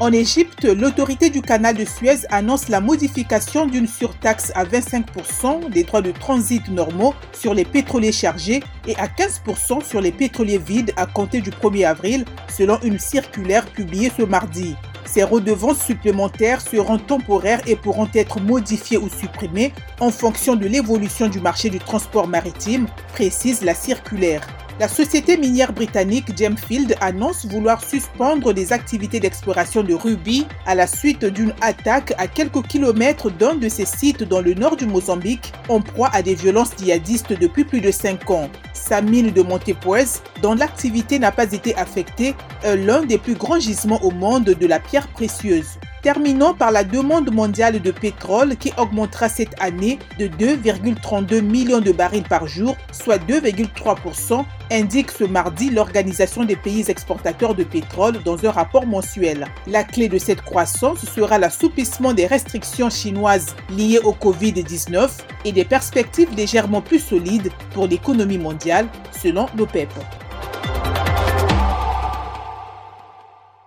En Égypte, l'autorité du canal de Suez annonce la modification d'une surtaxe à 25% des droits de transit normaux sur les pétroliers chargés et à 15% sur les pétroliers vides à compter du 1er avril, selon une circulaire publiée ce mardi. Ces redevances supplémentaires seront temporaires et pourront être modifiées ou supprimées en fonction de l'évolution du marché du transport maritime, précise la circulaire. La société minière britannique Gemfield annonce vouloir suspendre les activités d'exploration de rubis à la suite d'une attaque à quelques kilomètres d'un de ses sites dans le nord du Mozambique, en proie à des violences djihadistes depuis plus de 5 ans. Sa mine de Montepuez, dont l'activité n'a pas été affectée, est l'un des plus grands gisements au monde de la pierre précieuse. Terminons par la demande mondiale de pétrole qui augmentera cette année de 2,32 millions de barils par jour, soit 2,3%, indique ce mardi l'Organisation des pays exportateurs de pétrole dans un rapport mensuel. La clé de cette croissance sera l'assouplissement des restrictions chinoises liées au Covid-19 et des perspectives légèrement plus solides pour l'économie mondiale, selon l'OPEP.